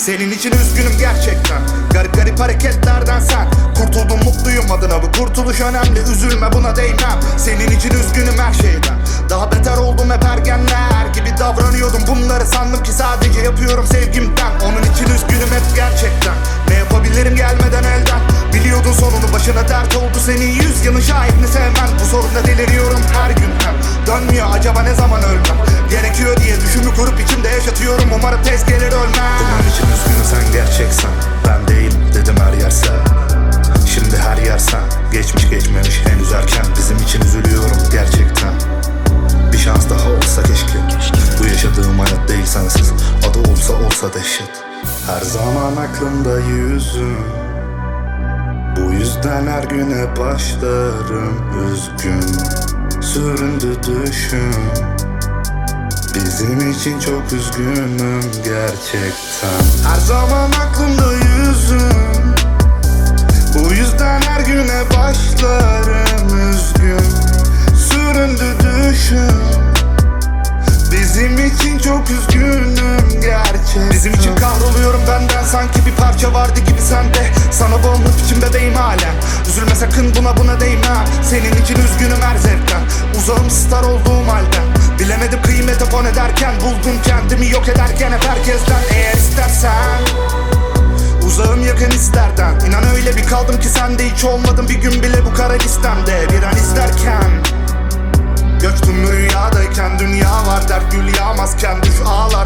Senin için üzgünüm gerçekten. Garip garip hareketlerden sen. Kurtuldum mutluyum adına. Bu kurtuluş önemli. Üzülme buna değmem. Senin için üzgünüm her şeyden. Daha beter oldum hep ergenler gibi davranıyordum. Bunları sandım ki sadece yapıyorum sevgimden. Onun için üzgünüm hep gerçekten. Ne yapabilirim gelmeden elden? Biliyordun sonunu başına dert oldu. Senin yüz yanı şahidini sevmen Bu sorunda deliriyorum her gün hem Dönmüyor acaba ne zaman ölmem? Gerekiyor diye düşümü kurup içimde yaşatıyorum. Umarım tez gelir ölmem gerçeksen Ben değil dedim her yer sen. Şimdi her yer sen Geçmiş geçmemiş henüz erken. Bizim için üzülüyorum gerçekten. Bir şans daha olsa keşke. Bu yaşadığım hayat değil sensiz Adı olsa olsa dehşet. Her zaman aklımda yüzün bu yüzden her güne başlarım üzgün. Süründü düşün Bizim için çok üzgünüm gerçekten. Her zaman aklımda yüzün Bu yüzden her güne başlarım üzgün. Süründü düşün Bizim için çok üzgünüm gerçekten. Bizim için kahroluyorum benden. Sanki bir parça vardı gibi sende. Sana bağımlı biçim bebeğim halen. Üzülme sakın buna Senin için üzgünüm her zevkten. Uzağım star olduğum halden. Bilemedim kıymeti fon ederken Buldum kendimi yok ederken hep herkesten. Eğer istersen Uzağım yakın isterden. İnan öyle bir kaldım ki sende hiç olmadım. Bir gün bile bu kara listemde Bir an izlerken. Göçtüm rüyadayken dünya var dert gül yağmazken. Düş ağlar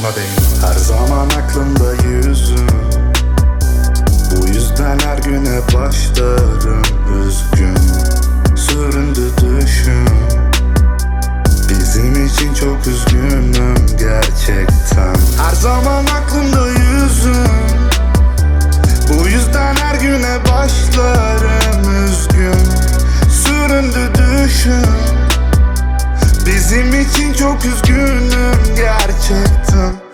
buna değin. Her zaman aklımda yüzün Bu yüzden her güne başlarım üzgün için çok üzgünüm gerçekten